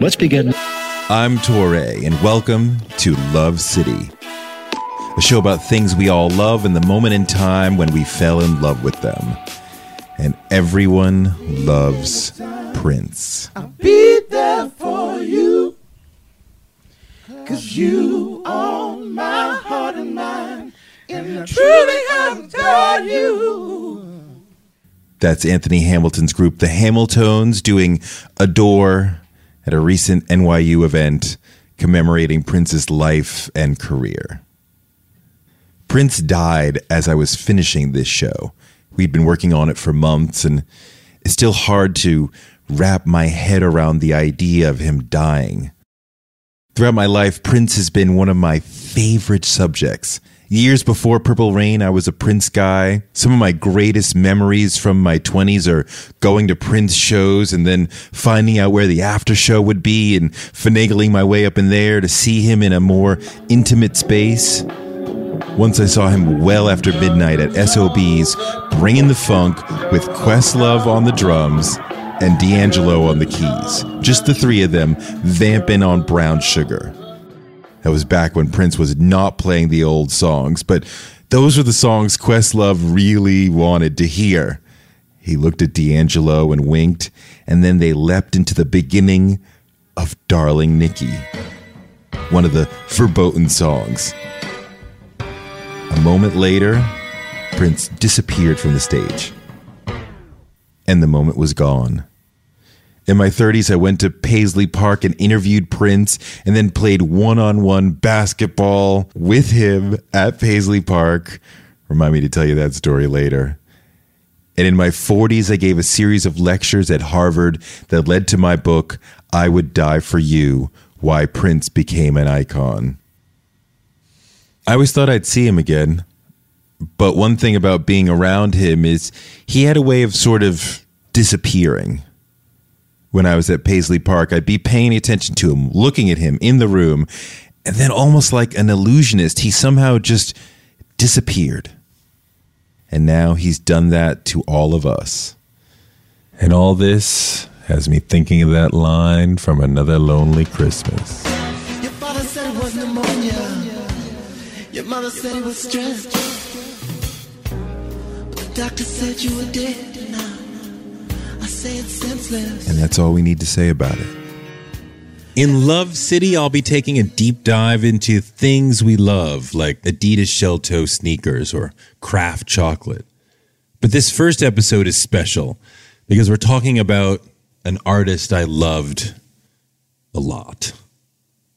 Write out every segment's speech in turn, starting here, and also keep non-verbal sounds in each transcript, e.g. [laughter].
Let's begin. I'm Touré, and welcome to Love City, a show about things we all love and the moment in time when we fell in love with them. And everyone loves Prince. I'll be there for you. Cause you own my heart and mind. And I truly adore you. That's Anthony Hamilton's group, the Hamiltones, doing Adore at a recent NYU event commemorating Prince's life and career. Prince died as I was finishing this show. We'd been working on it for months, and it's still hard to wrap my head around the idea of him dying. Throughout my life, Prince has been one of my favorite subjects. Years before Purple Rain, I was a Prince guy. Some of my greatest memories from my 20s are going to Prince shows and then finding out where the after show would be and finagling my way up in there to see him in a more intimate space. Once I saw him well after midnight at SOB's, bringing the funk with Questlove on the drums and D'Angelo on the keys. Just the three of them vamping on brown sugar. That was back when Prince was not playing the old songs, but those were the songs Questlove really wanted to hear. He looked at D'Angelo and winked, and then they leapt into the beginning of Darling Nikki, one of the verboten songs. A moment later, Prince disappeared from the stage, and the moment was gone. In my 30s, I went to Paisley Park and interviewed Prince and then played one on one basketball with him at Paisley Park. Remind me to tell you that story later. And in my 40s, I gave a series of lectures at Harvard that led to my book, I Would Die for You Why Prince Became an Icon. I always thought I'd see him again. But one thing about being around him is he had a way of sort of disappearing when I was at Paisley Park, I'd be paying attention to him, looking at him in the room, and then almost like an illusionist, he somehow just disappeared. And now he's done that to all of us. And all this has me thinking of that line from Another Lonely Christmas. Your father said it was pneumonia. Your mother said it was stress. But the doctor said you were dead And that's all we need to say about it. In Love City, I'll be taking a deep dive into things we love, like Adidas shell toe sneakers or Kraft chocolate. But this first episode is special because we're talking about an artist I loved a lot.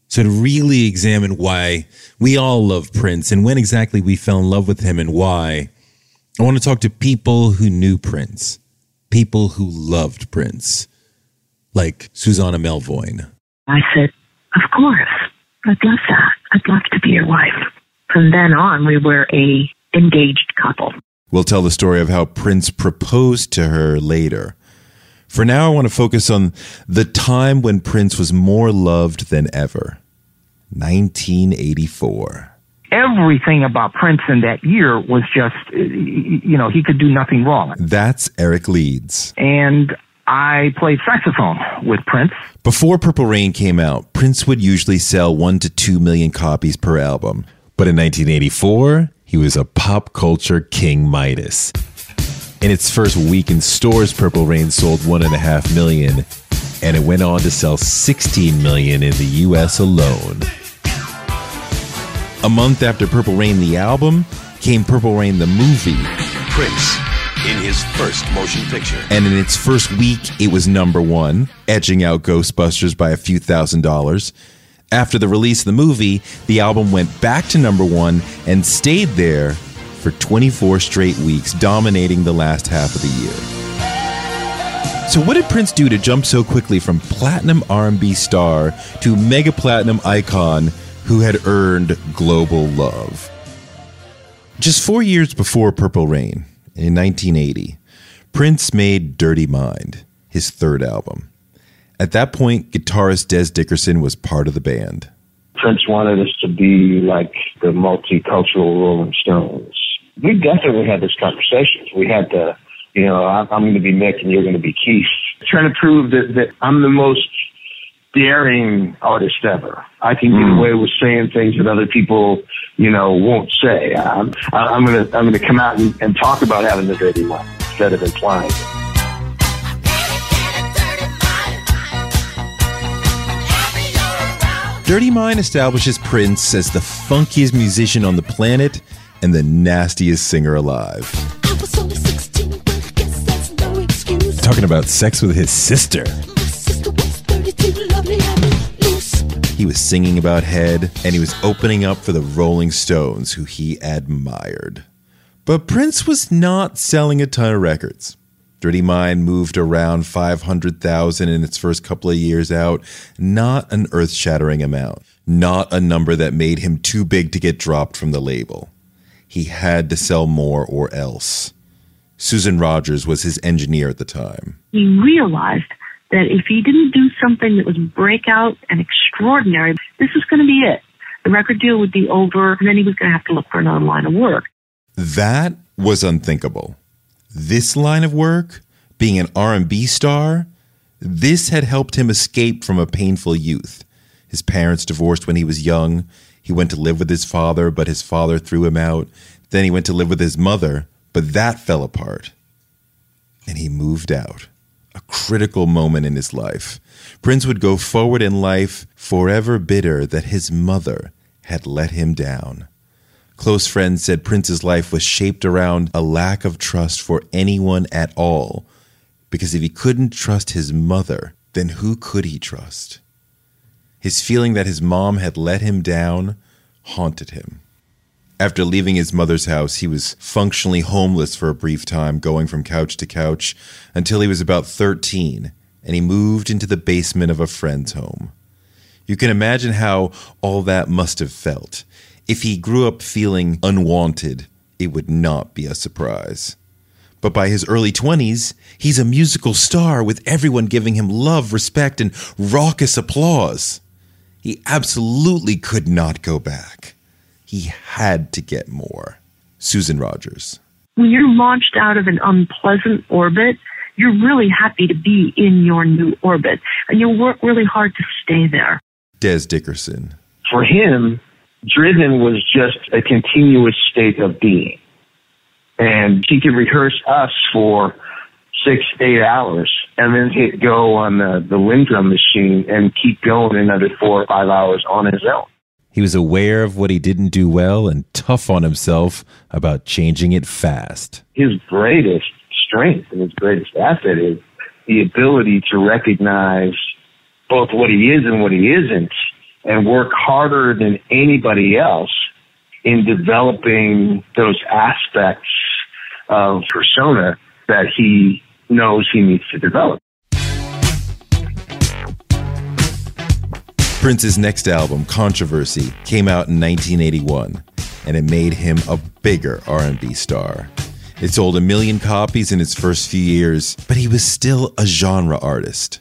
So, to really examine why we all love Prince and when exactly we fell in love with him and why, I want to talk to people who knew Prince, people who loved Prince, like Susanna Melvoin. I said, Of course. I'd love that. I'd love to be your wife. From then on, we were a engaged couple. We'll tell the story of how Prince proposed to her later. For now, I want to focus on the time when Prince was more loved than ever 1984. Everything about Prince in that year was just, uh, you know, he could do nothing wrong. That's Eric Leeds. And I played saxophone with Prince. Before Purple Rain came out, Prince would usually sell one to two million copies per album. But in 1984, he was a pop culture King Midas. In its first week in stores, Purple Rain sold one and a half million, and it went on to sell 16 million in the US alone. A month after Purple Rain the album came Purple Rain the movie. Prince in his first motion picture. And in its first week, it was number one, edging out Ghostbusters by a few thousand dollars. After the release of the movie, the album went back to number one and stayed there for 24 straight weeks, dominating the last half of the year. So what did Prince do to jump so quickly from platinum R&B star to mega platinum icon who had earned global love? Just 4 years before Purple Rain, in 1980, Prince made Dirty Mind, his third album. At that point, guitarist Dez Dickerson was part of the band. Prince wanted us to be like the multicultural Rolling Stones. We definitely had this conversation. We had to, you know, I'm, I'm going to be Mick and you're going to be Keith. Trying to prove that, that I'm the most daring artist ever. I can get hmm. away with saying things that other people, you know, won't say. I'm, I'm gonna, I'm gonna come out and, and talk about having the dirty mind instead of implying. it. Dirty Mind establishes Prince as the funkiest musician on the planet and the nastiest singer alive. Talking about sex with his sister. He was singing about head, and he was opening up for the Rolling Stones, who he admired. But Prince was not selling a ton of records. Dirty Mind moved around 500,000 in its first couple of years out, not an earth shattering amount, not a number that made him too big to get dropped from the label. He had to sell more or else. Susan Rogers was his engineer at the time. He realized that if he didn't do something that was breakout and extraordinary, this was going to be it. The record deal would be over, and then he was going to have to look for another line of work. That was unthinkable. This line of work, being an R&B star, this had helped him escape from a painful youth. His parents divorced when he was young. He went to live with his father, but his father threw him out. Then he went to live with his mother, but that fell apart. And he moved out. Critical moment in his life. Prince would go forward in life forever bitter that his mother had let him down. Close friends said Prince's life was shaped around a lack of trust for anyone at all, because if he couldn't trust his mother, then who could he trust? His feeling that his mom had let him down haunted him. After leaving his mother's house, he was functionally homeless for a brief time, going from couch to couch until he was about 13, and he moved into the basement of a friend's home. You can imagine how all that must have felt. If he grew up feeling unwanted, it would not be a surprise. But by his early 20s, he's a musical star with everyone giving him love, respect, and raucous applause. He absolutely could not go back. He had to get more. Susan Rogers. When you're launched out of an unpleasant orbit, you're really happy to be in your new orbit, and you'll work really hard to stay there. Dez Dickerson. For him, driven was just a continuous state of being. And he could rehearse us for six, eight hours and then hit go on the, the Linn drum machine and keep going another four or five hours on his own. He was aware of what he didn't do well and tough on himself about changing it fast. His greatest strength and his greatest asset is the ability to recognize both what he is and what he isn't and work harder than anybody else in developing those aspects of persona that he knows he needs to develop. Prince's next album, Controversy, came out in 1981, and it made him a bigger R&B star. It sold a million copies in its first few years, but he was still a genre artist.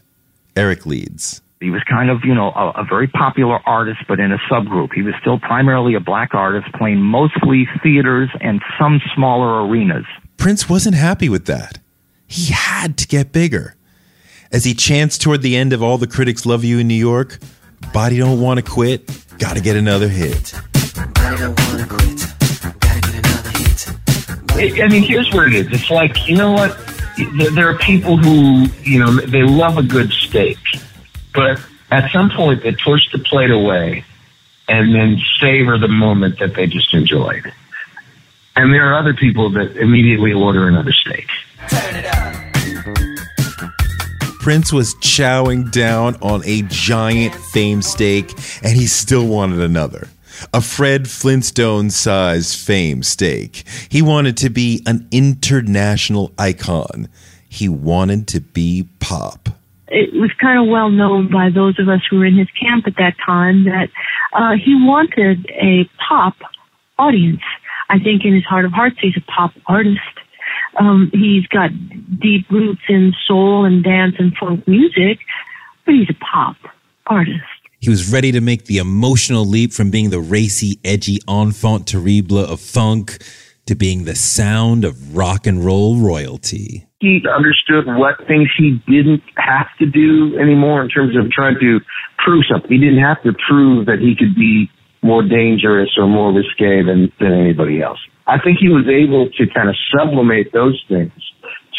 Eric Leeds. He was kind of, you know, a, a very popular artist, but in a subgroup. He was still primarily a black artist, playing mostly theaters and some smaller arenas. Prince wasn't happy with that. He had to get bigger. As he chanced toward the end of All the Critics Love You in New York, Body Don't Want to Quit, Gotta Get Another Hit. I I mean, here's what it is. It's like, you know what? There- There are people who, you know, they love a good steak, but at some point they push the plate away and then savor the moment that they just enjoyed. And there are other people that immediately order another steak. Prince was chowing down on a giant fame steak, and he still wanted another. A Fred Flintstone sized fame steak. He wanted to be an international icon. He wanted to be pop. it was kind of well known by those of us who were in his camp at that time that uh, he wanted a pop audience. I think in his heart of hearts, he's a pop artist. Um, he's got deep roots in soul and dance and folk music, but he's a pop artist. He was ready to make the emotional leap from being the racy, edgy enfant terrible of funk to being the sound of rock and roll royalty. He understood what things he didn't have to do anymore in terms of trying to prove something. He didn't have to prove that he could be more dangerous or more risque than, than anybody else. I think he was able to kind of sublimate those things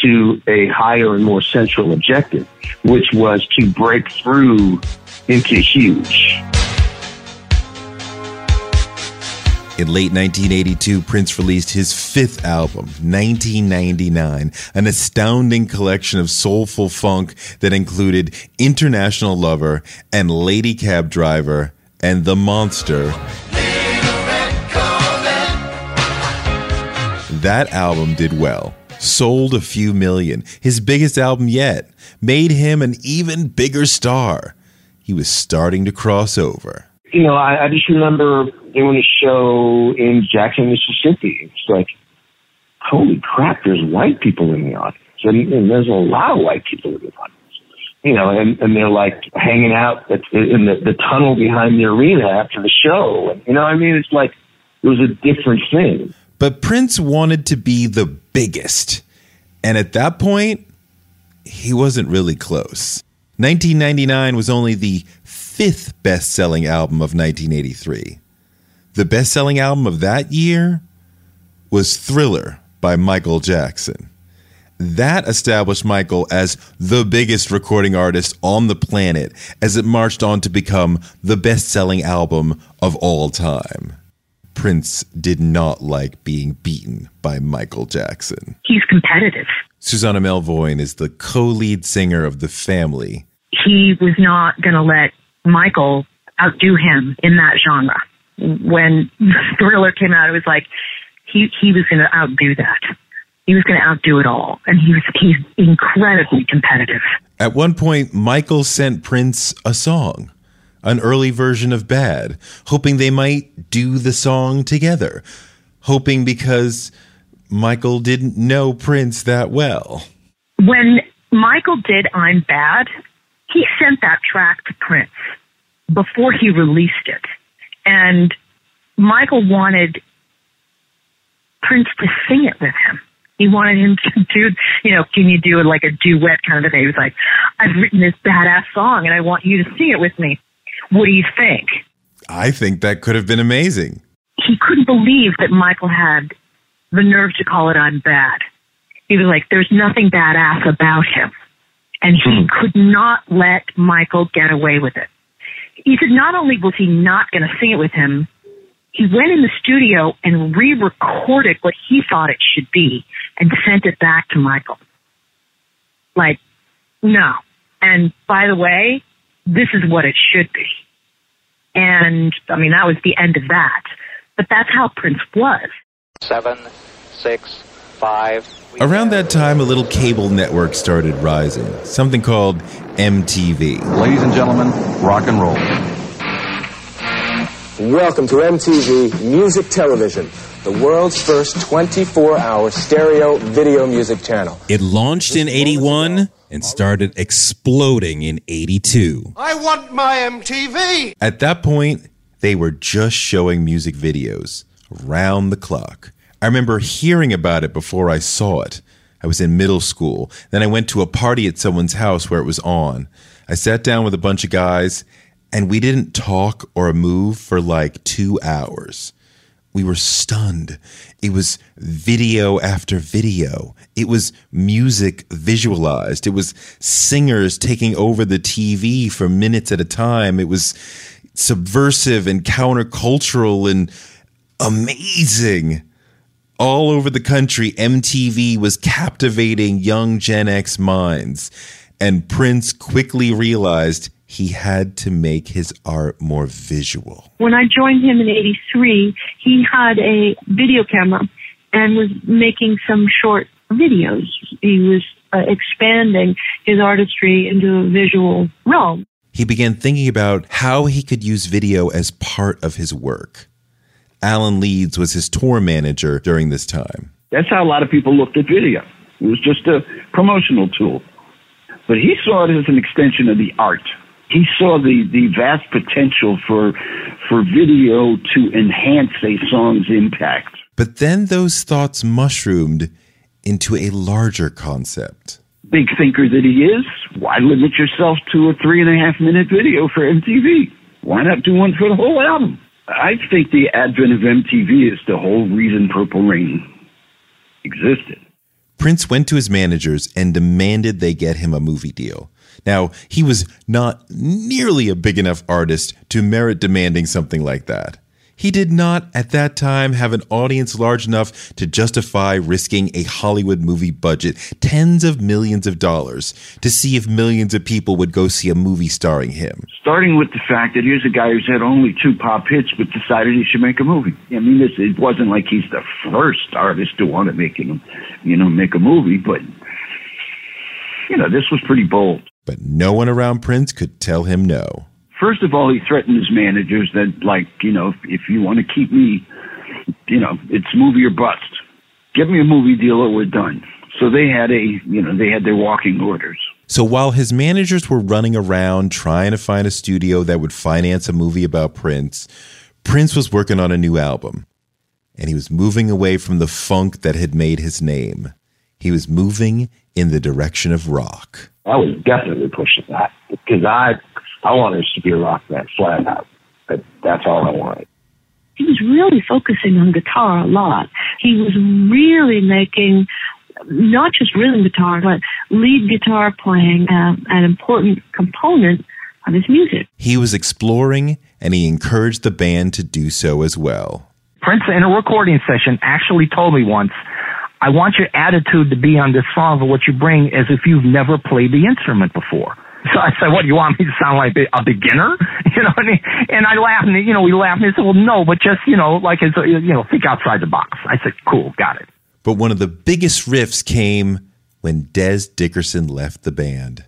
to a higher and more central objective, which was to break through into huge. In late 1982, Prince released his fifth album, 1999, an astounding collection of soulful funk that included International Lover and Lady Cab Driver and The Monster. That album did well, sold a few million, his biggest album yet, made him an even bigger star. He was starting to cross over. You know, I, I just remember doing a show in Jackson, Mississippi. It's like, holy crap, there's white people in the audience. And, and there's a lot of white people in the audience. You know, and, and they're like hanging out at, in the, the tunnel behind the arena after the show. And, you know, I mean, it's like, it was a different thing. But Prince wanted to be the biggest. And at that point, he wasn't really close. 1999 was only the fifth best selling album of 1983. The best selling album of that year was Thriller by Michael Jackson. That established Michael as the biggest recording artist on the planet as it marched on to become the best selling album of all time. Prince did not like being beaten by Michael Jackson. He's competitive. Susanna Melvoin is the co lead singer of The Family. He was not going to let Michael outdo him in that genre. When Thriller came out, it was like he he was going to outdo that. He was going to outdo it all, and he was he's incredibly competitive. At one point, Michael sent Prince a song, an early version of Bad, hoping they might do the song together, hoping because Michael didn't know Prince that well. When Michael did I'm Bad, he sent that track to Prince before he released it. And Michael wanted Prince to sing it with him. He wanted him to [laughs] do, you know, can you do like a duet kind of thing? He was like, I've written this badass song and I want you to sing it with me. What do you think? I think that could have been amazing. He couldn't believe that Michael had the nerve to call it I'm bad. He was like, there's nothing badass about him. And he hmm. could not let Michael get away with it. He said not only was he not going to sing it with him, he went in the studio and re-recorded what he thought it should be and sent it back to Michael. Like, no. And by the way, this is what it should be. And I mean, that was the end of that. But that's how Prince was. Seven, six, five. Around that time, a little cable network started rising, something called MTV. Ladies and gentlemen, rock and roll. Welcome to MTV Music Television, the world's first 24 hour stereo video music channel. It launched in 81 and started exploding in 82. I want my MTV. At that point, they were just showing music videos round the clock. I remember hearing about it before I saw it. I was in middle school. Then I went to a party at someone's house where it was on. I sat down with a bunch of guys and we didn't talk or move for like two hours. We were stunned. It was video after video. It was music visualized. It was singers taking over the TV for minutes at a time. It was subversive and countercultural and amazing. All over the country, MTV was captivating young Gen X minds, and Prince quickly realized he had to make his art more visual. When I joined him in 83, he had a video camera and was making some short videos. He was uh, expanding his artistry into a visual realm. He began thinking about how he could use video as part of his work. Alan Leeds was his tour manager during this time. That's how a lot of people looked at video. It was just a promotional tool. But he saw it as an extension of the art. He saw the, the vast potential for, for video to enhance a song's impact. But then those thoughts mushroomed into a larger concept. Big thinker that he is, why limit yourself to a three and a half minute video for MTV? Why not do one for the whole album? I think the advent of MTV is the whole reason Purple Rain existed. Prince went to his managers and demanded they get him a movie deal. Now, he was not nearly a big enough artist to merit demanding something like that. He did not, at that time, have an audience large enough to justify risking a Hollywood movie budget, tens of millions of dollars, to see if millions of people would go see a movie starring him. Starting with the fact that here's a guy who's had only two pop hits but decided he should make a movie. I mean, this, it wasn't like he's the first artist to want to make, you know, make a movie, but, you know, this was pretty bold. But no one around Prince could tell him no. First of all, he threatened his managers that, like, you know, if you want to keep me, you know, it's movie or bust. Give me a movie deal or we're done. So they had a, you know, they had their walking orders. So while his managers were running around trying to find a studio that would finance a movie about Prince, Prince was working on a new album. And he was moving away from the funk that had made his name. He was moving in the direction of rock. I was definitely pushing that because I I wanted us to be a rock band flat out. But that's all I wanted. He was really focusing on guitar a lot. He was really making not just rhythm guitar, but lead guitar playing uh, an important component of his music. He was exploring and he encouraged the band to do so as well. Prince, in a recording session, actually told me once, I want your attitude to be on this song of what you bring as if you've never played the instrument before. So I said, what, do you want me to sound like a beginner? [laughs] You know, and, and I laughed and, you know, we laughed and he said, well, no, but just, you know, like, as, you know, think outside the box. I said, cool, got it. But one of the biggest riffs came when Dez Dickerson left the band.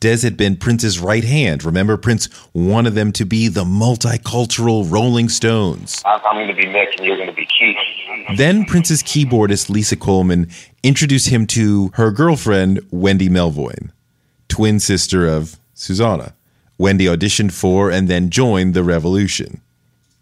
Dez had been Prince's right hand. Remember, Prince wanted them to be the multicultural Rolling Stones. I'm going to be Mick and you're going to be Keith. Then Prince's keyboardist, Lisa Coleman, introduced him to her girlfriend, Wendy Melvoin twin sister of Susanna. Wendy auditioned for and then joined the Revolution.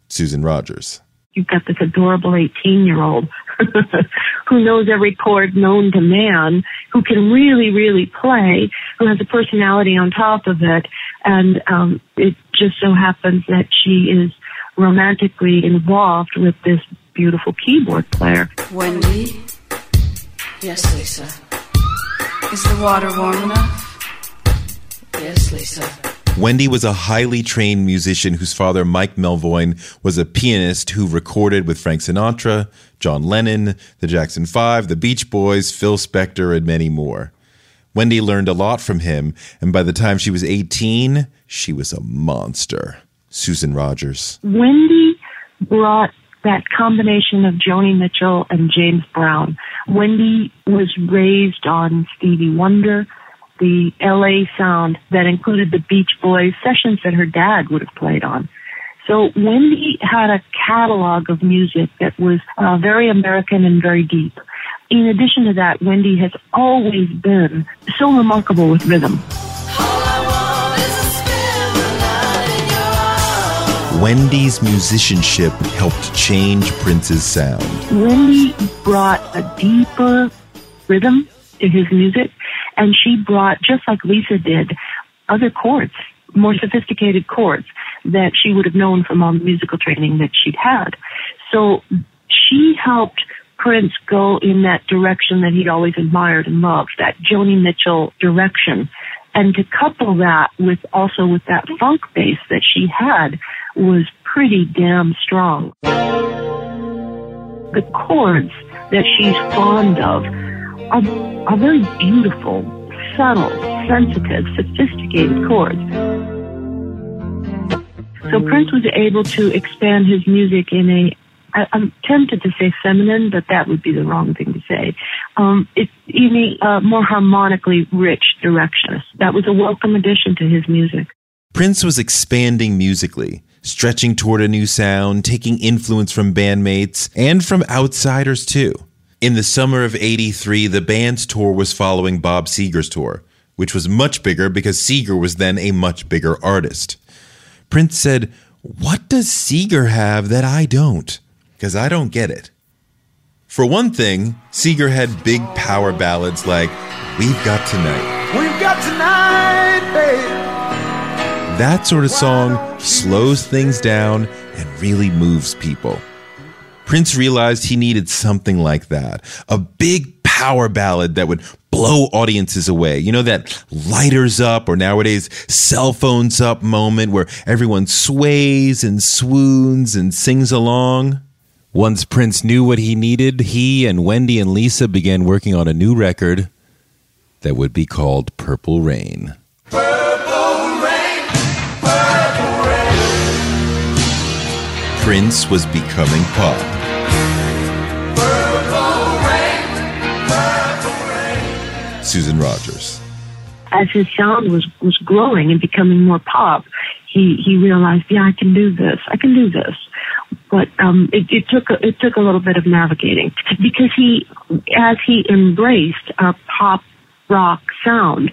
Susan Rogers. You've got this adorable 18 year old [laughs] who knows every chord known to man, who can really, really play, who has a personality on top of it. And um, it just so happens that she is romantically involved with this beautiful keyboard player. Wendy? Yes, Lisa. Is the water warm enough? Yes, Lisa. Wendy was a highly trained musician whose father, Mike Melvoin, was a pianist who recorded with Frank Sinatra, John Lennon, the Jackson Five, the Beach Boys, Phil Spector, and many more. Wendy learned a lot from him, and by the time she was 18, she was a monster. Susan Rogers. Wendy brought that combination of Joni Mitchell and James Brown. Wendy was raised on Stevie Wonder, the LA sound that included the Beach Boys sessions that her dad would have played on. So Wendy had a catalog of music that was uh, very American and very deep. In addition to that, Wendy has always been so remarkable with rhythm. Wendy's musicianship helped change Prince's sound. Wendy brought a deeper rhythm to his music and she brought, just like Lisa did, other chords, more sophisticated chords that she would have known from all the musical training that she'd had. So she helped Prince go in that direction that he'd always admired and loved, that Joni Mitchell direction. And to couple that with also with that funk bass that she had was pretty damn strong. the chords that she's fond of are, are very beautiful, subtle, sensitive, sophisticated chords. So Prince was able to expand his music in a I, I'm tempted to say feminine, but that would be the wrong thing to say. Um, it's in a uh, more harmonically rich direction. That was a welcome addition to his music. Prince was expanding musically, stretching toward a new sound, taking influence from bandmates and from outsiders too. In the summer of 83, the band's tour was following Bob Seger's tour, which was much bigger because Seger was then a much bigger artist. Prince said, What does Seger have that I don't? Because I don't get it. For one thing, Seger had big power ballads like We've Got Tonight. We've got tonight, babe. That sort of song slows things down and really moves people. Prince realized he needed something like that a big power ballad that would blow audiences away. You know, that lighters up or nowadays cell phones up moment where everyone sways and swoons and sings along. Once Prince knew what he needed, he and Wendy and Lisa began working on a new record that would be called Purple Rain. Purple Rain, Purple Rain. Prince was becoming pop. Susan Rogers. As his sound was, was growing and becoming more pop, he, he realized, yeah, I can do this. I can do this. But um, it, it took a, it took a little bit of navigating because he, as he embraced a pop rock sound,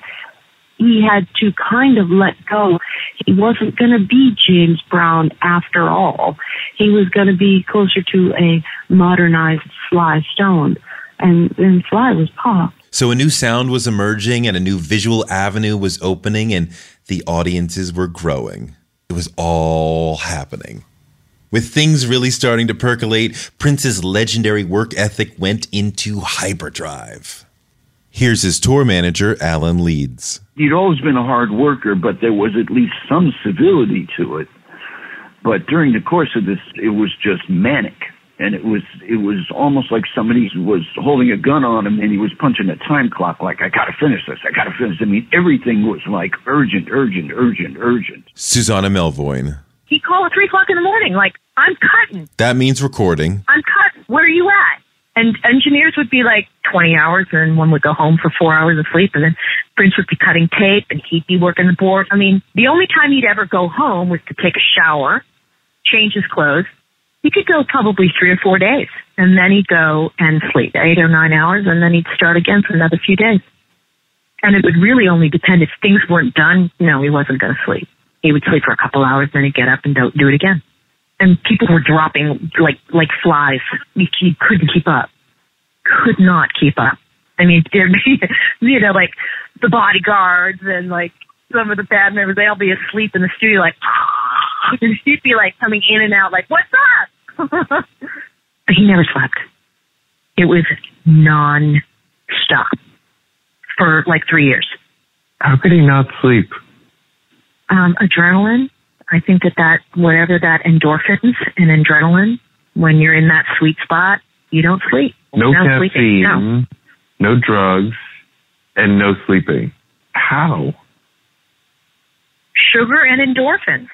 he had to kind of let go. He wasn't going to be James Brown after all. He was going to be closer to a modernized Sly Stone, and and Sly was pop. So a new sound was emerging and a new visual avenue was opening and the audiences were growing. It was all happening. With things really starting to percolate, Prince's legendary work ethic went into hyperdrive. Here's his tour manager, Alan Leeds. He'd always been a hard worker, but there was at least some civility to it. But during the course of this, it was just manic. And it was it was almost like somebody was holding a gun on him and he was punching a time clock like I gotta finish this, I gotta finish. I mean everything was like urgent, urgent, urgent, urgent. Susanna Melvoin. He called at three o'clock in the morning, like I'm cutting, That means recording. I'm cutting. Where are you at? And engineers would be like 20 hours, and one would go home for four hours of sleep, and then Prince would be cutting tape, and he'd be working the board. I mean, the only time he'd ever go home was to take a shower, change his clothes. He could go probably three or four days, and then he'd go and sleep eight or nine hours, and then he'd start again for another few days. And it would really only depend if things weren't done. No, he wasn't going to sleep. He would sleep for a couple hours, then he'd get up and do, it again. And people were dropping like like flies. He, you couldn't keep up. Could not keep up. I mean, [laughs] there'd be, you know, like the bodyguards and like some of the band members, they'll be asleep in the studio, like, [sighs] and he'd be like coming in and out, like, what's up? But he never slept. It was non-stop for like three years. How could he not sleep? Um, adrenaline. I think that that whatever that endorphins and adrenaline, when you're in that sweet spot, you don't sleep. No sleeping. caffeine, No. no drugs, and no sleeping. How? Sugar and endorphins.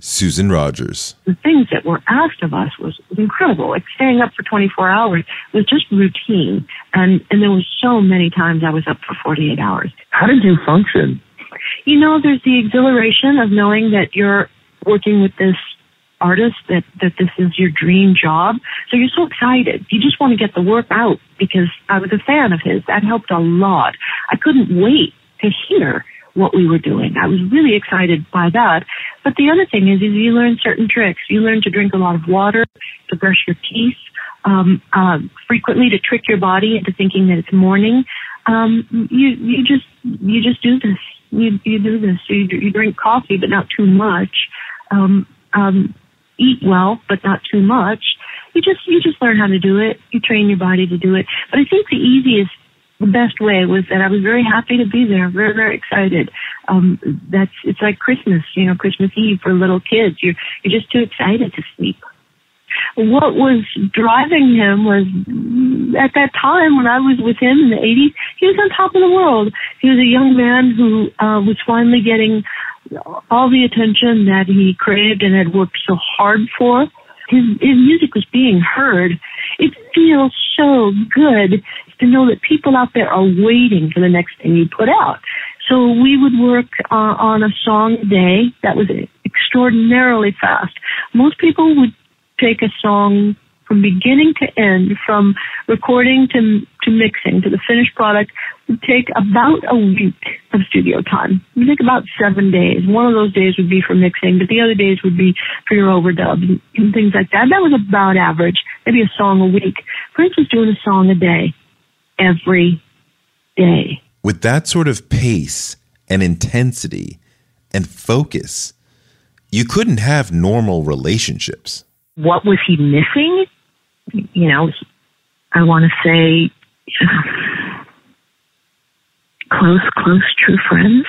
Susan Rogers. the things that were asked of us was, was incredible. Like staying up for 24 hours was just routine. And, and there was so many times I was up for 48 hours. How did you function? You know, there's the exhilaration of knowing that you're working with this artist, that, that this is your dream job. So you're so excited. You just want to get the work out because I was a fan of his. That helped a lot. I couldn't wait to hear what we were doing. I was really excited by that. But the other thing is, is you learn certain tricks. You learn to drink a lot of water, to brush your teeth, um, uh, frequently to trick your body into thinking that it's morning. Um, you you just you just do this. You you do this. You you drink coffee, but not too much. Um, um, eat well, but not too much. You just you just learn how to do it. You train your body to do it. But I think the easiest the best way was that I was very happy to be there, very, very excited. Um, that's, it's like Christmas, you know, Christmas Eve for little kids. You're, you're just too excited to sleep. what was driving him was at that time when I was with him in the 80s, he was on top of the world. He was a young man who uh, was finally getting all the attention that he craved and had worked so hard for. His, his music was being heard. It feels so good to know that people out there are waiting for the next thing you put out. So we would work uh, on a song a day that was extraordinarily fast. Most people would take a song from beginning to end, from recording to to mixing to the finished product, would take about a week of studio time. It would take about seven days. One of those days would be for mixing, but the other days would be for your overdubs and, and things like that. That was about average, maybe a song a week. Prince was doing a song a day, every day. With that sort of pace and intensity and focus, you couldn't have normal relationships. What was he missing? You know, I want to say [sighs] close, close, true friends.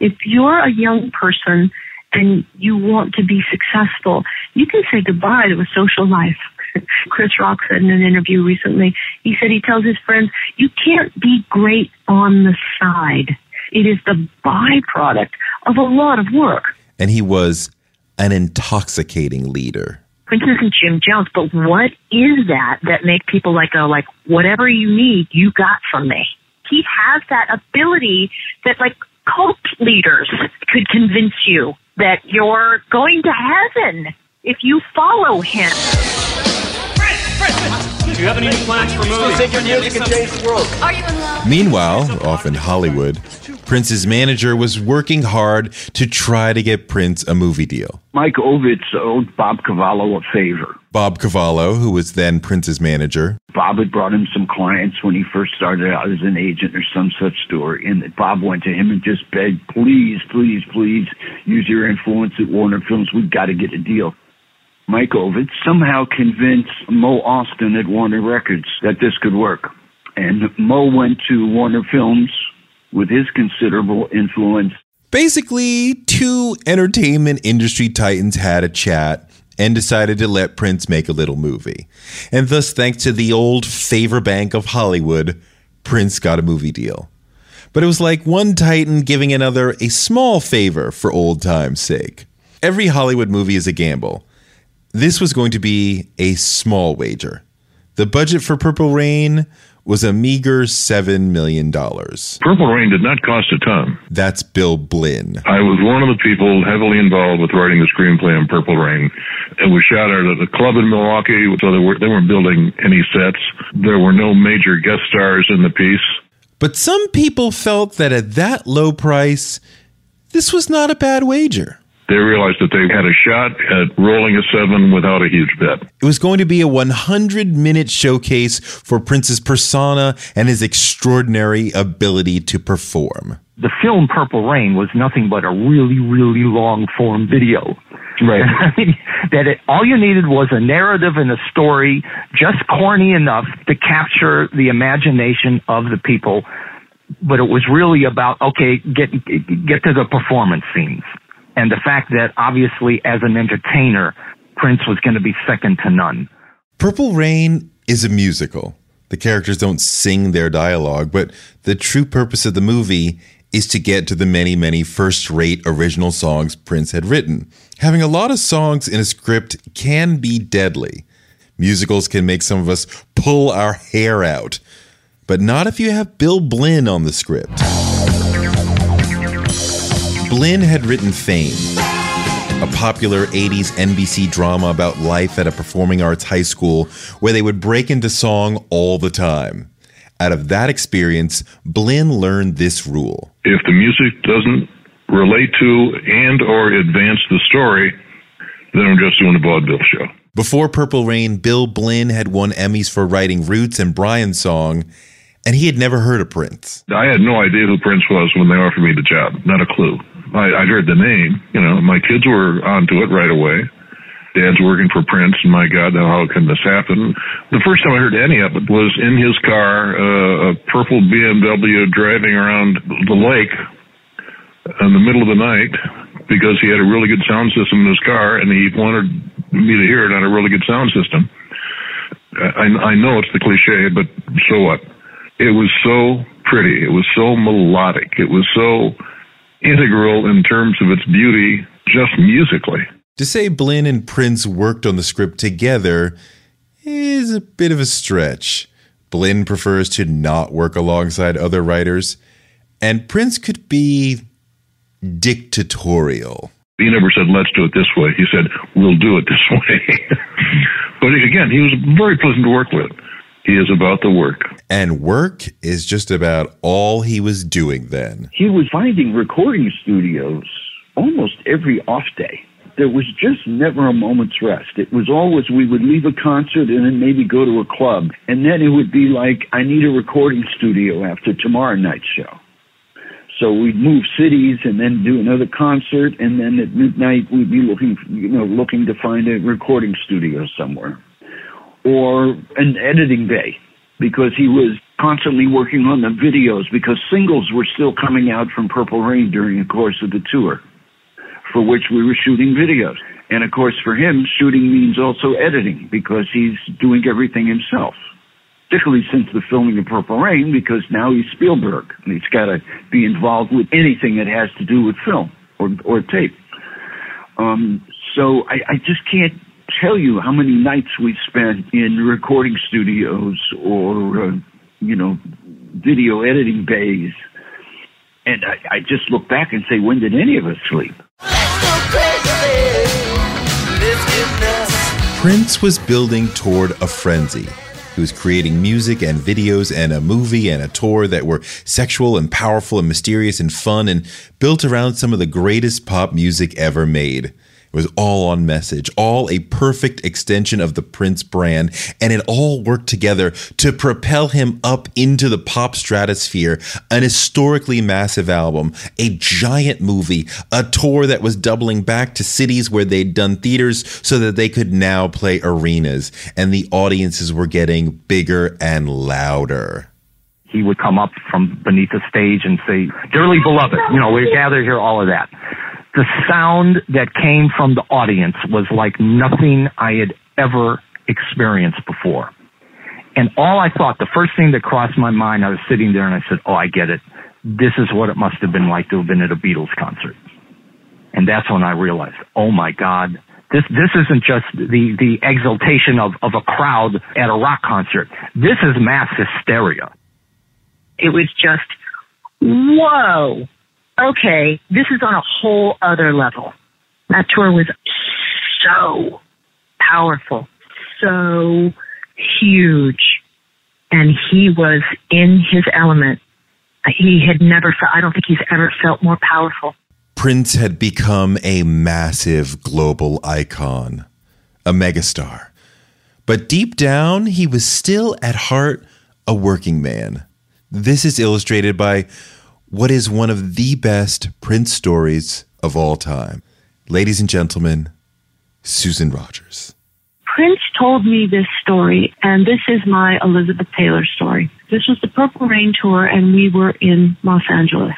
If you're a young person and you want to be successful, you can say goodbye to a social life. Chris Rock said in an interview recently, he said he tells his friends, you can't be great on the side. It is the byproduct of a lot of work. And he was an intoxicating leader. Prince isn't Jim Jones, but what is that that make people like go like whatever you need, you got from me? He has that ability that like cult leaders could convince you that you're going to heaven if you follow him. Do you have any plans for movies? Take your music and change the world. Are you in love? Meanwhile, off in Hollywood, Prince's manager was working hard to try to get Prince a movie deal. Mike Ovitz owed Bob Cavallo a favor. Bob Cavallo, who was then Prince's manager, Bob had brought him some clients when he first started out as an agent or some such story. And Bob went to him and just begged, please, please, please use your influence at Warner Films. We've got to get a deal. Mike Ovitz somehow convinced Mo Ostin at Warner Records that this could work. And Mo went to Warner Films with his considerable influence. Basically, two entertainment industry titans had a chat and decided to let Prince make a little movie. And thus, thanks to the old favor bank of Hollywood, Prince got a movie deal. But it was like one titan giving another a small favor for old time's sake. Every Hollywood movie is a gamble. This was going to be a small wager. The budget for Purple Rain was a meager $7 million. Purple Rain did not cost a ton. That's Bill Blinn. I was one of the people heavily involved with writing the screenplay on Purple Rain. It was shot it at a club in Milwaukee, so they, were, they weren't building any sets. There were no major guest stars in the piece. But some people felt that at that low price, this was not a bad wager. They realized that they had a shot at rolling a seven without a huge bet. It was going to be a 100 minute showcase for Prince's persona and his extraordinary ability to perform. The film Purple Rain was nothing but a really, really long form video. Right. [laughs] I mean, that it, all you needed was a narrative and a story, just corny enough to capture the imagination of the people. But it was really about okay, get get to the performance scenes, and the fact that obviously as an entertainer, Prince was going to be second to none. Purple Rain is a musical. The characters don't sing their dialogue, but the true purpose of the movie is to get to the many, many first rate original songs Prince had written. Having a lot of songs in a script can be deadly. Musicals can make some of us pull our hair out, but not if you have Bill Blinn on the script. Blinn had written Fame, a popular 80s NBC drama about life at a performing arts high school where they would break into song all the time. Out of that experience, Blinn learned this rule. If the music doesn't relate to and or advance the story, then I'm just doing a vaudeville show. Before Purple Rain, Bill Blinn had won Emmys for writing Roots and Brian's song, and he had never heard of Prince. I had no idea who Prince was when they offered me the job. Not a clue. I, I'd heard the name. You know, my kids were onto it right away. Dad's working for Prince, and my God, how can this happen? The first time I heard any of it was in his car, uh, a purple BMW driving around the lake in the middle of the night because he had a really good sound system in his car, and he wanted me to hear it on a really good sound system. I, I know it's the cliche, but so what? It was so pretty. It was so melodic. It was so integral in terms of its beauty, just musically. To say Blinn and Prince worked on the script together is a bit of a stretch. Blinn prefers to not work alongside other writers, and Prince could be dictatorial. He never said, let's do it this way. He said, we'll do it this [laughs] way. but again, he was very pleasant to work with. He is about the work. And work is just about all he was doing then. He was finding recording studios almost every off day. There was just never a moment's rest. It was always we would leave a concert and then maybe go to a club. And then it would be like, I need a recording studio after tomorrow night's show. So we'd move cities and then do another concert, and then at midnight we'd be looking, you know, looking to find a recording studio somewhere, or an editing bay, because he was constantly working on the videos because singles were still coming out from Purple Rain during the course of the tour, for which we were shooting videos. And of course, for him, shooting means also editing because he's doing everything himself particularly since the filming of Purple Rain, because now he's Spielberg and he's got to be involved with anything that has to do with film or or tape. Um, so I, I just can't tell you how many nights we spent in recording studios or uh, you know video editing bays, and I, I just look back and say, when did any of us sleep? Prince was building toward a frenzy. He was creating music and videos and a movie and a tour that were sexual and powerful and mysterious and fun and built around some of the greatest pop music ever made. It was all on message, all a perfect extension of the Prince brand, and it all worked together to propel him up into the pop stratosphere. An historically massive album, a giant movie, a tour that was doubling back to cities where they'd done theaters so that they could now play arenas, and the audiences were getting bigger and louder he would come up from beneath the stage and say, Dearly beloved, you know, we're gathered here, all of that the sound that came from the audience was like nothing I had ever experienced before. And all I thought, the first thing that crossed my mind, I was sitting there and I said, Oh, I get it. This is what it must have been like to have been at a Beatles concert. And that's when I realized, oh my God, this this isn't just the the exultation of, of a crowd at a rock concert. This is mass hysteria. It was just whoa okay, this is on a whole other level. That tour was so powerful, so huge, and he was in his element. He had never felt, I don't think he's ever felt more powerful. Prince had become a massive global icon, a megastar. But deep down, he was still at heart a working man. This is illustrated by what is one of the best Prince stories of all time. Ladies and gentlemen, Susan Rogers. Prince told me this story, and this is my Elizabeth Taylor story. This was the Purple Rain tour, and we were in Los Angeles.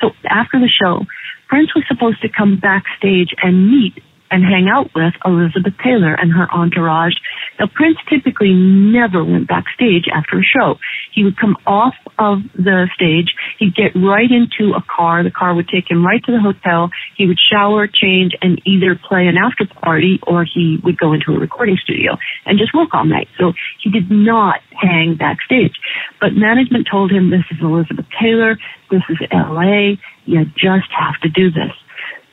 So after the show, Prince was supposed to come backstage and meet and hang out with Elizabeth Taylor and her entourage. Now, Prince typically never went backstage after a show. He would come off of the stage, he'd get right into a car, the car would take him right to the hotel, he would shower, change, and either play an after party or he would go into a recording studio and just work all night. So he did not hang backstage. But management told him, this is Elizabeth Taylor, this is LA, you just have to do this.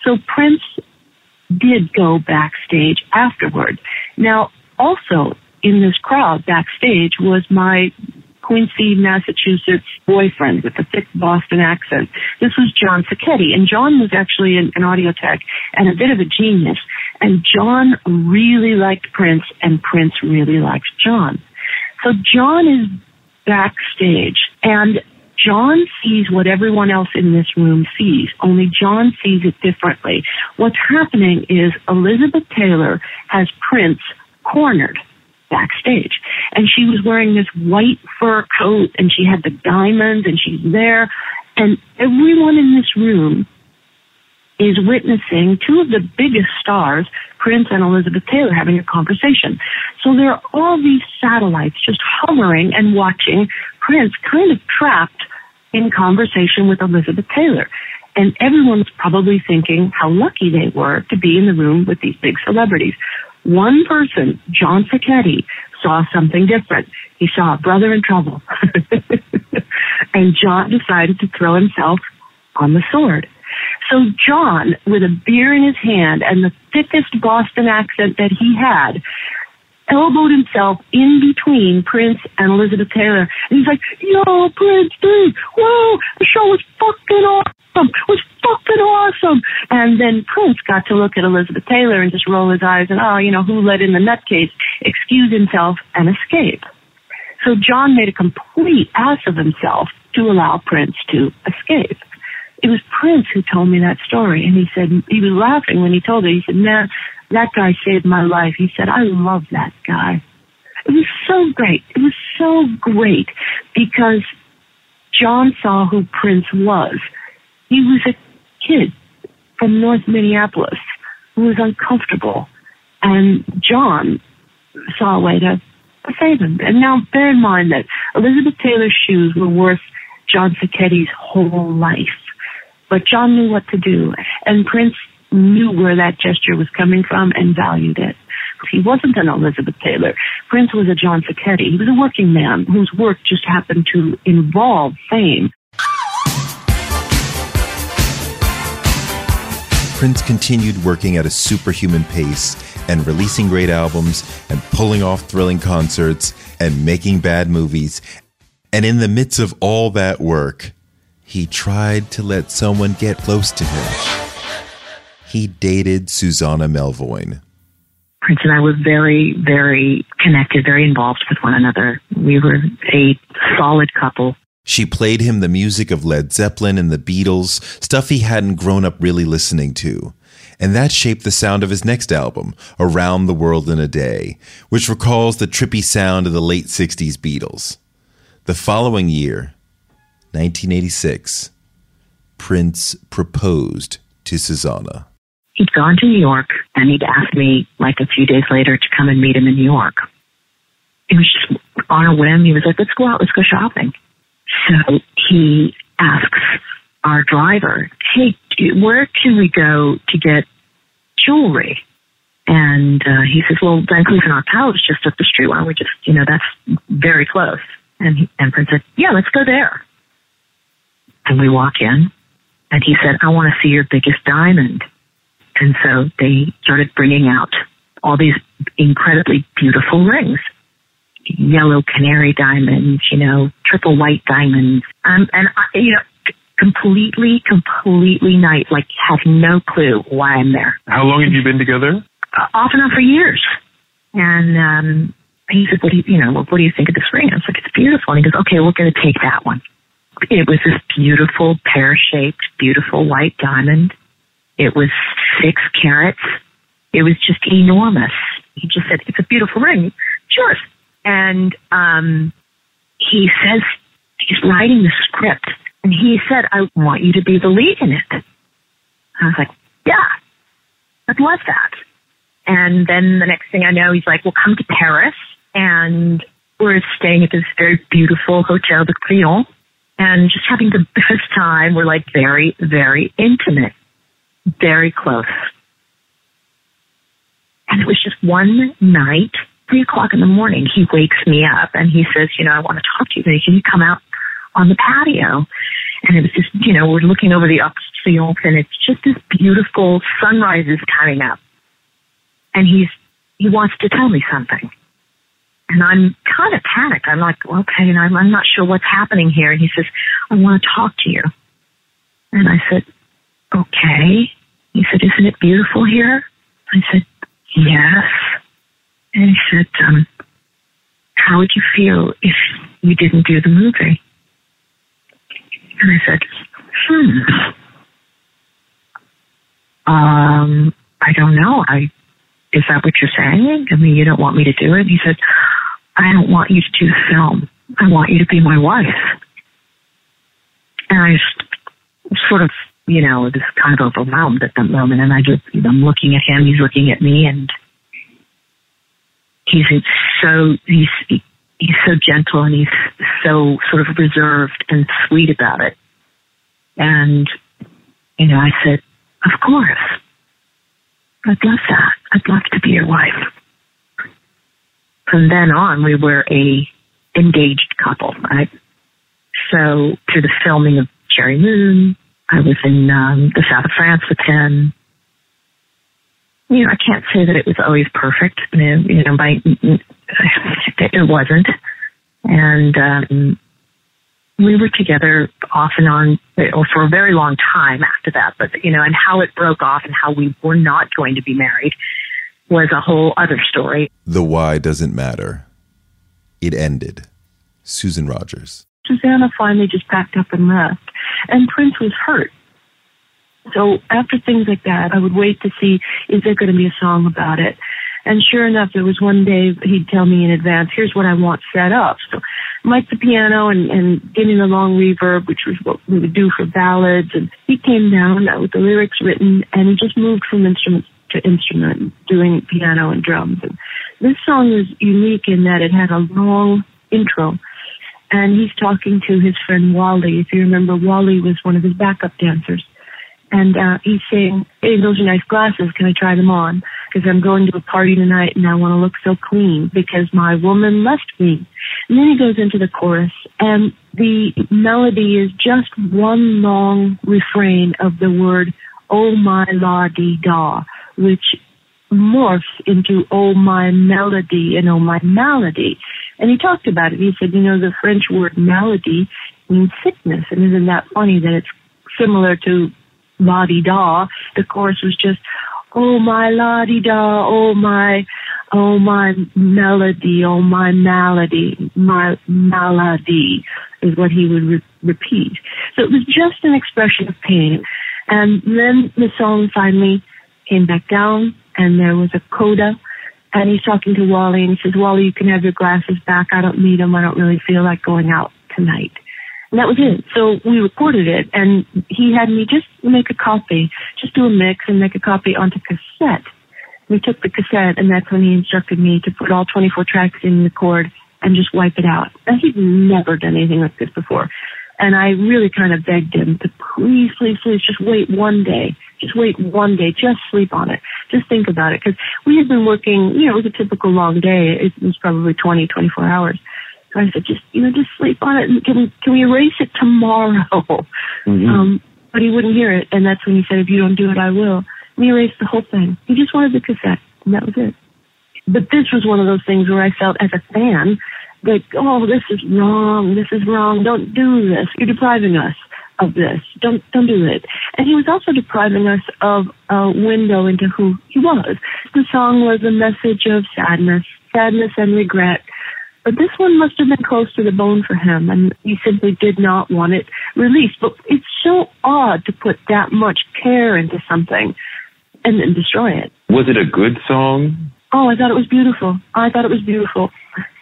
So Prince did go backstage afterward. Now, also in this crowd backstage was my Quincy, Massachusetts boyfriend with a thick Boston accent. This was John Sacchetti, and John was actually an, an audio tech and a bit of a genius. And John really liked Prince, and Prince really liked John. So John is backstage, and John sees what everyone else in this room sees, only John sees it differently. What's happening is Elizabeth Taylor has Prince cornered backstage. And she was wearing this white fur coat and she had the diamonds and she's there. And everyone in this room is witnessing two of the biggest stars, Prince and Elizabeth Taylor, having a conversation. So there are all these satellites just hovering and watching Prince kind of trapped in conversation with Elizabeth Taylor. And everyone's probably thinking how lucky they were to be in the room with these big celebrities. One person, John Sacchetti, saw something different. He saw a brother in trouble. [laughs] and John decided to throw himself on the sword. So John, with a beer in his hand and the thickest Boston accent that he had, elbowed himself in between Prince and Elizabeth Taylor. And he's like, yo, Prince, dude, whoa, the show was fucking awesome. It was fucking awesome. And then Prince got to look at Elizabeth Taylor and just roll his eyes and, oh, you know, who let in the nutcase, excuse himself and escape. So John made a complete ass of himself to allow Prince to escape. It was Prince who told me that story, and he said he was laughing when he told it. He said, "Man, that guy saved my life." He said, "I love that guy." It was so great. It was so great because John saw who Prince was. He was a kid from North Minneapolis who was uncomfortable, and John saw a way to save him. And now bear in mind that Elizabeth Taylor's shoes were worth John Sacchetti's whole life. But John knew what to do, and Prince knew where that gesture was coming from and valued it. He wasn't an Elizabeth Taylor. Prince was a John Sacchetti. He was a working man whose work just happened to involve fame. Prince continued working at a superhuman pace and releasing great albums and pulling off thrilling concerts and making bad movies. And in the midst of all that work, he tried to let someone get close to him. He dated Susanna Melvoin. Prince and I were very, very connected, very involved with one another. We were a solid couple. She played him the music of Led Zeppelin and the Beatles, stuff he hadn't grown up really listening to. And that shaped the sound of his next album, Around the World in a Day, which recalls the trippy sound of the late 60s Beatles. The following year, 1986, Prince proposed to Susanna. He'd gone to New York and he'd asked me like a few days later to come and meet him in New York. It was just on a whim. He was like, let's go out, let's go shopping. So he asks our driver, hey, where can we go to get jewelry? And uh, he says, well, Van Cleef and Arpels just up the street. Why don't we just, you know, that's very close. And, he, and Prince said, yeah, let's go there. And we walk in and he said, I want to see your biggest diamond. And so they started bringing out all these incredibly beautiful rings. Yellow canary diamonds, you know, triple white diamonds. Um, and, I, you know, completely, completely night, like have no clue why I'm there. How long have you been together? Uh, off and on for years. And, um, he said, what do you, you know, what do you think of this ring? I was like, it's beautiful. And he goes, okay, we're going to take that one. It was this beautiful pear-shaped, beautiful white diamond. It was six carats. It was just enormous. He just said, it's a beautiful ring. Sure. And, um, he says, he's writing the script and he said, I want you to be the lead in it. I was like, yeah, I'd love that. And then the next thing I know, he's like, well, come to Paris. And we're staying at this very beautiful Hotel de Crillon and just having the best time. We're like very, very intimate, very close. And it was just one night, three o'clock in the morning, he wakes me up and he says, you know, I want to talk to you. Can you come out on the patio? And it was just, you know, we're looking over the Triomphe and it's just this beautiful sunrise is coming up. And he's, he wants to tell me something. And I'm kind of panicked. I'm like, okay, and I'm, I'm not sure what's happening here. And he says, I want to talk to you. And I said, okay. He said, isn't it beautiful here? I said, yes. And he said, um, how would you feel if you didn't do the movie? And I said, hmm. Um, I don't know. I, is that what you're saying? I mean, you don't want me to do it? He said, I don't want you to do film. I want you to be my wife. And I sort of you know, was kind of overwhelmed at that moment. And I just, I'm looking at him, he's looking at me, and he's so, he's, he's so gentle and he's so sort of reserved and sweet about it. And, you know, I said, of course. I'd love that. I'd love to be your wife. From then on, we were a engaged couple, right? So through the filming of Cherry Moon, I was in um, the south of France with him. You know, I can't say that it was always perfect. You know, by [laughs] it wasn't, and um, we were together off and on for a very long time after that. But you know, and how it broke off and how we were not going to be married was a whole other story. The why doesn't matter. It ended. Susan Rogers. Susanna finally just packed up and left, and Prince was hurt. So after things like that, I would wait to see is there going to be a song about it. And sure enough, there was one day he'd tell me in advance, here's what I want set up. So mic the piano and, and getting the long reverb, which was what we would do for ballads. And he came down uh, with the lyrics written and he just moved from instrument to instrument, doing piano and drums. And this song was unique in that it had a long intro. And he's talking to his friend Wally. If you remember, Wally was one of his backup dancers. And uh, he's saying, hey, those are nice glasses. Can I try them on? Because I'm going to a party tonight and I want to look so clean because my woman left me. And then he goes into the chorus and the melody is just one long refrain of the word, oh my la dee da, which morphs into oh my melody and oh my malady. And he talked about it. He said, you know, the French word malady means sickness. And isn't that funny that it's similar to la di da. The chorus was just, oh my la di da, oh my, oh my melody, oh my malady, my malady is what he would re- repeat. So it was just an expression of pain. And then the song finally came back down and there was a coda and he's talking to Wally and he says, Wally, you can have your glasses back. I don't need them. I don't really feel like going out tonight. And that was it. So we recorded it, and he had me just make a copy, just do a mix and make a copy onto cassette. We took the cassette, and that's when he instructed me to put all 24 tracks in the cord and just wipe it out. And he'd never done anything like this before. And I really kind of begged him to please, please, please just wait one day. Just wait one day. Just sleep on it. Just think about it. Because we had been working, you know, it was a typical long day. It was probably 20, 24 hours. So I said, just you know, just sleep on it. And can we can we erase it tomorrow? [laughs] Mm-hmm. Um, but he wouldn't hear it, and that's when he said, if you don't do it, I will. And he erased the whole thing. He just wanted the cassette, and that was it. But this was one of those things where I felt as a fan that, oh, this is wrong. This is wrong. Don't do this. You're depriving us of this. Don't don't do it. And he was also depriving us of a window into who he was. The song was a message of sadness, sadness and regret but this one must have been close to the bone for him, and he simply did not want it released. But it's so odd to put that much care into something and then destroy it. Was it a good song? Oh, I thought it was beautiful. I thought it was beautiful.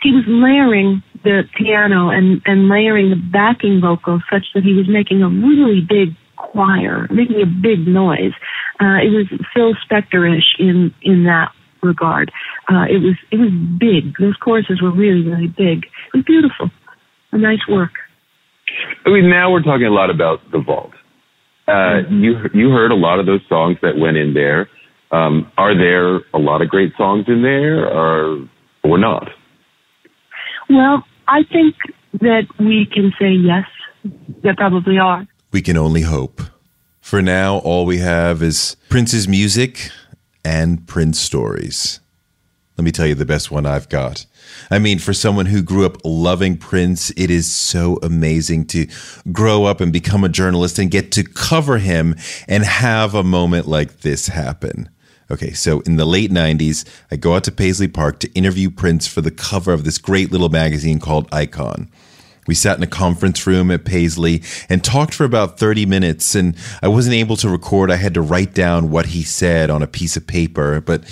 He was layering the piano and, and layering the backing vocals such that he was making a really big choir, making a big noise. Uh, it was Phil Spector-ish in, in that regard. Uh, it was it was big. Those choruses were really really big. It was beautiful, a nice work. I mean, now we're talking a lot about the vault. Uh, mm-hmm. You you heard a lot of those songs that went in there. Um, are there a lot of great songs in there, or or not? Well, I think that we can say yes. There probably are. We can only hope. For now, all we have is Prince's music and Prince stories. Let me tell you the best one I've got. I mean, for someone who grew up loving Prince, it is so amazing to grow up and become a journalist and get to cover him and have a moment like this happen. Okay, so in the late 90s, I go out to Paisley Park to interview Prince for the cover of this great little magazine called Icon. We sat in a conference room at Paisley and talked for about 30 minutes, and I wasn't able to record. I had to write down what he said on a piece of paper, but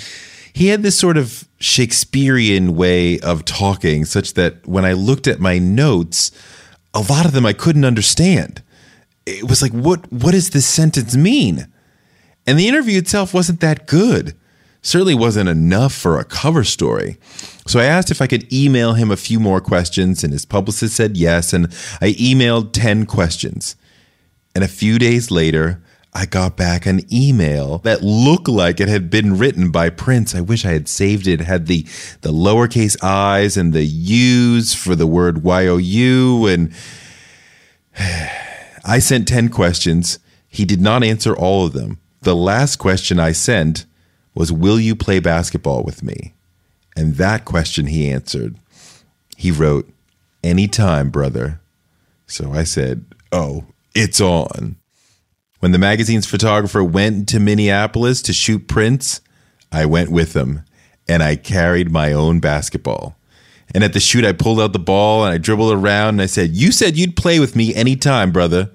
he had this sort of Shakespearean way of talking, such that when I looked at my notes, a lot of them I couldn't understand. it was like, what what does this sentence mean? And the interview itself wasn't that good. Certainly wasn't enough for a cover story. So I asked if I could email him a few more questions, and his publicist said yes. And I emailed 10 questions. And a few days later, I got back an email that looked like it had been written by Prince. I wish I had saved it. it had the the lowercase i's and the u's for the word y-o-u and [sighs] I sent 10 questions. He did not answer all of them. The last question I sent was will you play basketball with me? And that question he answered. He wrote, Anytime, brother. So I said, Oh, it's on. When the magazine's photographer went to Minneapolis to shoot Prince, I went with him and I carried my own basketball. And at the shoot, I pulled out the ball and I dribbled around and I said, You said you'd play with me anytime, brother.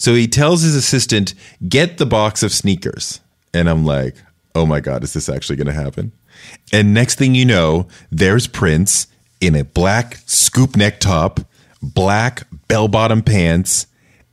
So he tells his assistant, Get the box of sneakers. And I'm like, Oh my God, is this actually going to happen? And next thing you know, there's Prince in a black scoop neck top, black bell bottom pants,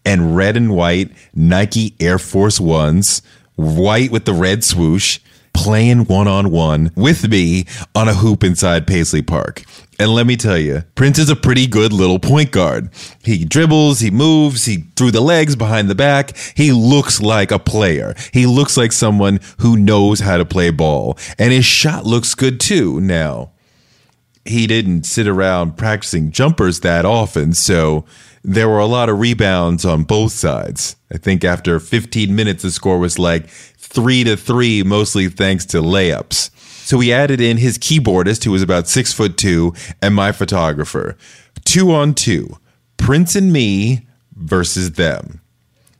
and red and white Nike Air Force Ones, white with the red swoosh, playing one on one with me on a hoop inside Paisley Park. And let me tell you, Prince is a pretty good little point guard. He dribbles, he moves, he through the legs, behind the back. He looks like a player. He looks like someone who knows how to play ball. And his shot looks good too. Now, he didn't sit around practicing jumpers that often, so there were a lot of rebounds on both sides. I think after 15 minutes, the score was like three to three, mostly thanks to layups. So we added in his keyboardist, who was about six foot two, and my photographer. Two on two. Prince and me versus them.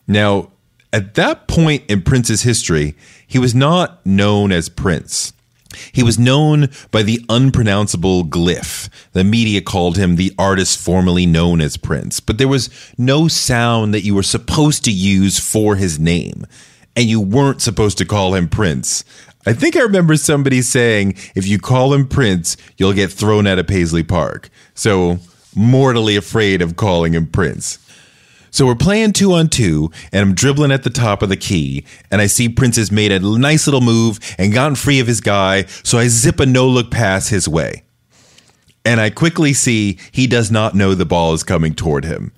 Now, at that point in Prince's history, he was not known as Prince. He was known by the unpronounceable glyph. The media called him the artist formerly known as Prince, but there was no sound that you were supposed to use for his name, and you weren't supposed to call him Prince. I think I remember somebody saying if you call him Prince, you'll get thrown out of Paisley Park. So, mortally afraid of calling him Prince. So we're playing two on two, and I'm dribbling at the top of the key, and I see Prince has made a nice little move and gotten free of his guy, so I zip a no look pass his way. And I quickly see he does not know the ball is coming toward him.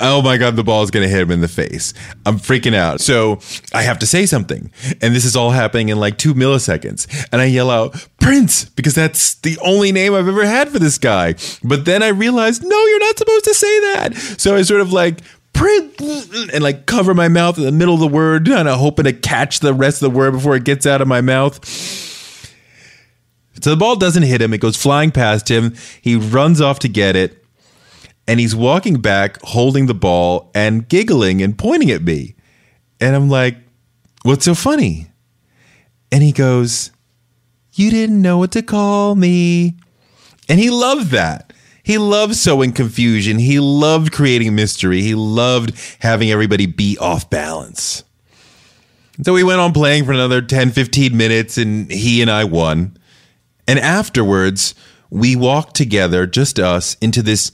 Oh my God, the ball is going to hit him in the face. I'm freaking out. So I have to say something. And this is all happening in like two milliseconds. And I yell out, Prince, because that's the only name I've ever had for this guy. But then I realized, no, you're not supposed to say that. So I sort of like, and like cover my mouth in the middle of the word, kind of hoping to catch the rest of the word before it gets out of my mouth. So the ball doesn't hit him. It goes flying past him. He runs off to get it. And he's walking back, holding the ball and giggling and pointing at me. And I'm like, What's so funny? And he goes, You didn't know what to call me. And he loved that. He loved sowing confusion. He loved creating mystery. He loved having everybody be off balance. So we went on playing for another 10, 15 minutes, and he and I won. And afterwards, we walked together, just us, into this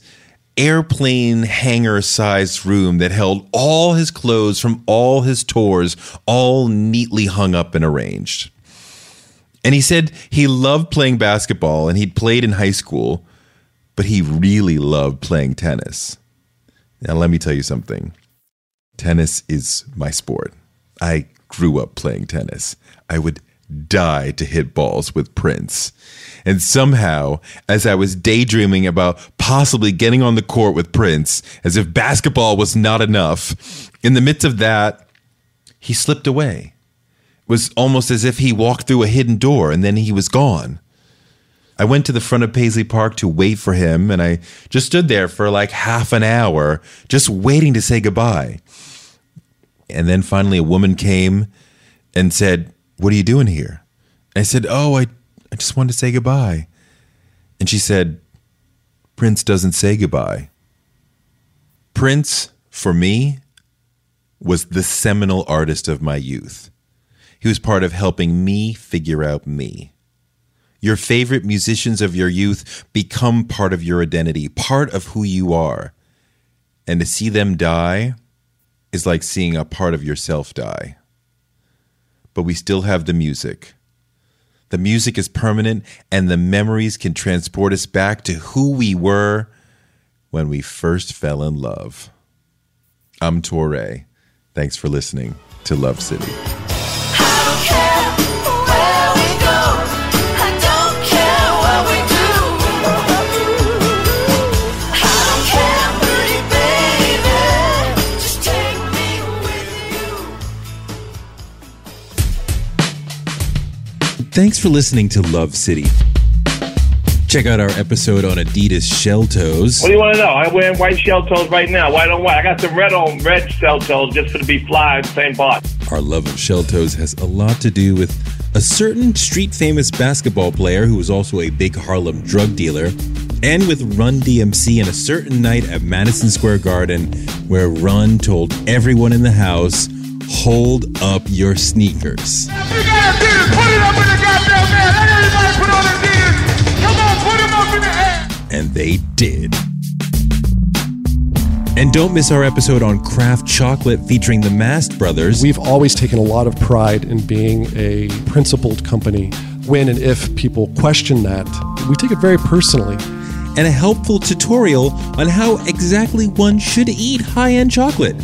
airplane hangar sized room that held all his clothes from all his tours, all neatly hung up and arranged. And he said he loved playing basketball and he'd played in high school, but he really loved playing tennis. Now, let me tell you something tennis is my sport. I grew up playing tennis. I would die to hit balls with Prince. And somehow, as I was daydreaming about possibly getting on the court with Prince, as if basketball was not enough, in the midst of that, he slipped away. It was almost as if he walked through a hidden door and then he was gone. I went to the front of Paisley Park to wait for him, and I just stood there for like half an hour, just waiting to say goodbye. And then finally, a woman came and said, What are you doing here? I said, Oh, I I just wanted to say goodbye. And she said, Prince doesn't say goodbye. Prince, for me, was the seminal artist of my youth. He was part of helping me figure out me. Your favorite musicians of your youth become part of your identity, part of who you are. And to see them die is like seeing a part of yourself die. But we still have the music. The music is permanent, and the memories can transport us back to who we were when we first fell in love. I'm Touré. Thanks for listening to Love City. Thanks for listening to Love City. Check out our episode on Adidas shell toes. What do you want to know? I'm wearing white shell toes right now. White on white. I got some red on red shell toes just for to be fly, same part. Our love of shell toes has a lot to do with a certain street famous basketball player who was also a big Harlem drug dealer, and with Run DMC and a certain night at Madison Square Garden where Run told everyone in the house, Hold up your sneakers. They did. And don't miss our episode on Craft Chocolate featuring the Mast Brothers. We've always taken a lot of pride in being a principled company. When and if people question that, we take it very personally. And a helpful tutorial on how exactly one should eat high end chocolate.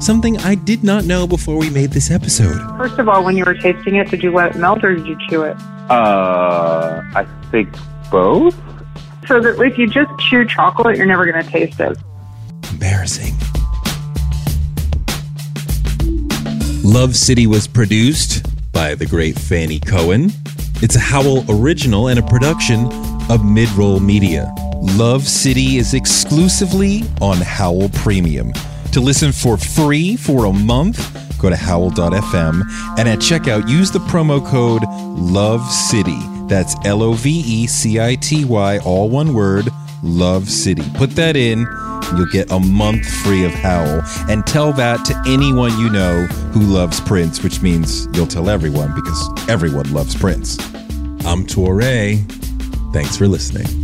Something I did not know before we made this episode. First of all, when you were tasting it, did you let it melt or did you chew it? Uh, I think both. So that if you just chew chocolate, you're never going to taste it. Embarrassing. Love City was produced by the great Fanny Cohen. It's a Howl original and a production of Midroll Media. Love City is exclusively on Howl Premium. To listen for free for a month, go to howl.fm and at checkout use the promo code Love City. That's L O V E C I T Y, all one word, Love City. Put that in, and you'll get a month free of Howl. And tell that to anyone you know who loves Prince, which means you'll tell everyone because everyone loves Prince. I'm Touré. Thanks for listening.